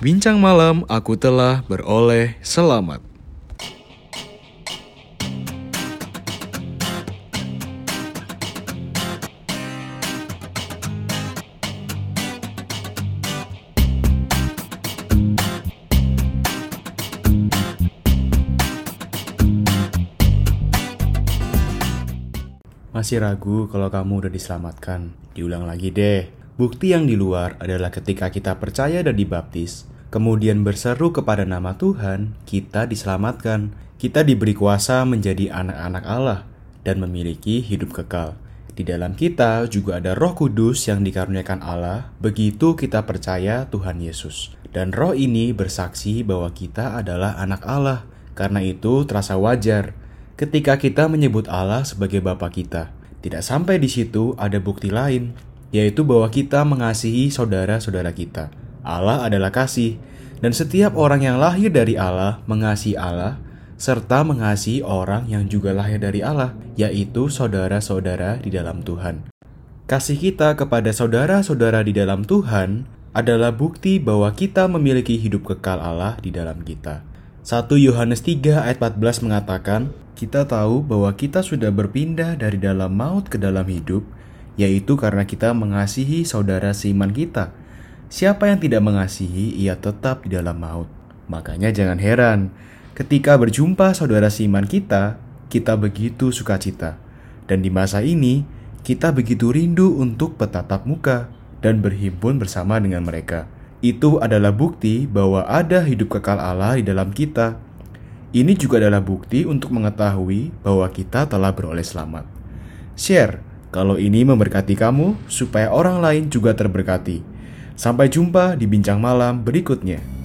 Bincang malam aku telah beroleh selamat. Masih ragu kalau kamu udah diselamatkan? Diulang lagi deh. Bukti yang di luar adalah ketika kita percaya dan dibaptis, kemudian berseru kepada nama Tuhan, kita diselamatkan. Kita diberi kuasa menjadi anak-anak Allah dan memiliki hidup kekal. Di dalam kita juga ada Roh Kudus yang dikaruniakan Allah. Begitu kita percaya Tuhan Yesus, dan Roh ini bersaksi bahwa kita adalah anak Allah. Karena itu, terasa wajar ketika kita menyebut Allah sebagai Bapa kita. Tidak sampai di situ, ada bukti lain, yaitu bahwa kita mengasihi saudara-saudara kita. Allah adalah kasih, dan setiap orang yang lahir dari Allah mengasihi Allah serta mengasihi orang yang juga lahir dari Allah, yaitu saudara-saudara di dalam Tuhan. Kasih kita kepada saudara-saudara di dalam Tuhan adalah bukti bahwa kita memiliki hidup kekal Allah di dalam kita. 1 Yohanes 3 ayat 14 mengatakan, kita tahu bahwa kita sudah berpindah dari dalam maut ke dalam hidup, yaitu karena kita mengasihi saudara seiman kita. Siapa yang tidak mengasihi, ia tetap di dalam maut. Makanya jangan heran, ketika berjumpa saudara seiman kita, kita begitu sukacita. Dan di masa ini, kita begitu rindu untuk bertatap muka dan berhimpun bersama dengan mereka. Itu adalah bukti bahwa ada hidup kekal Allah di dalam kita. Ini juga adalah bukti untuk mengetahui bahwa kita telah beroleh selamat. Share kalau ini memberkati kamu supaya orang lain juga terberkati. Sampai jumpa di bincang malam berikutnya.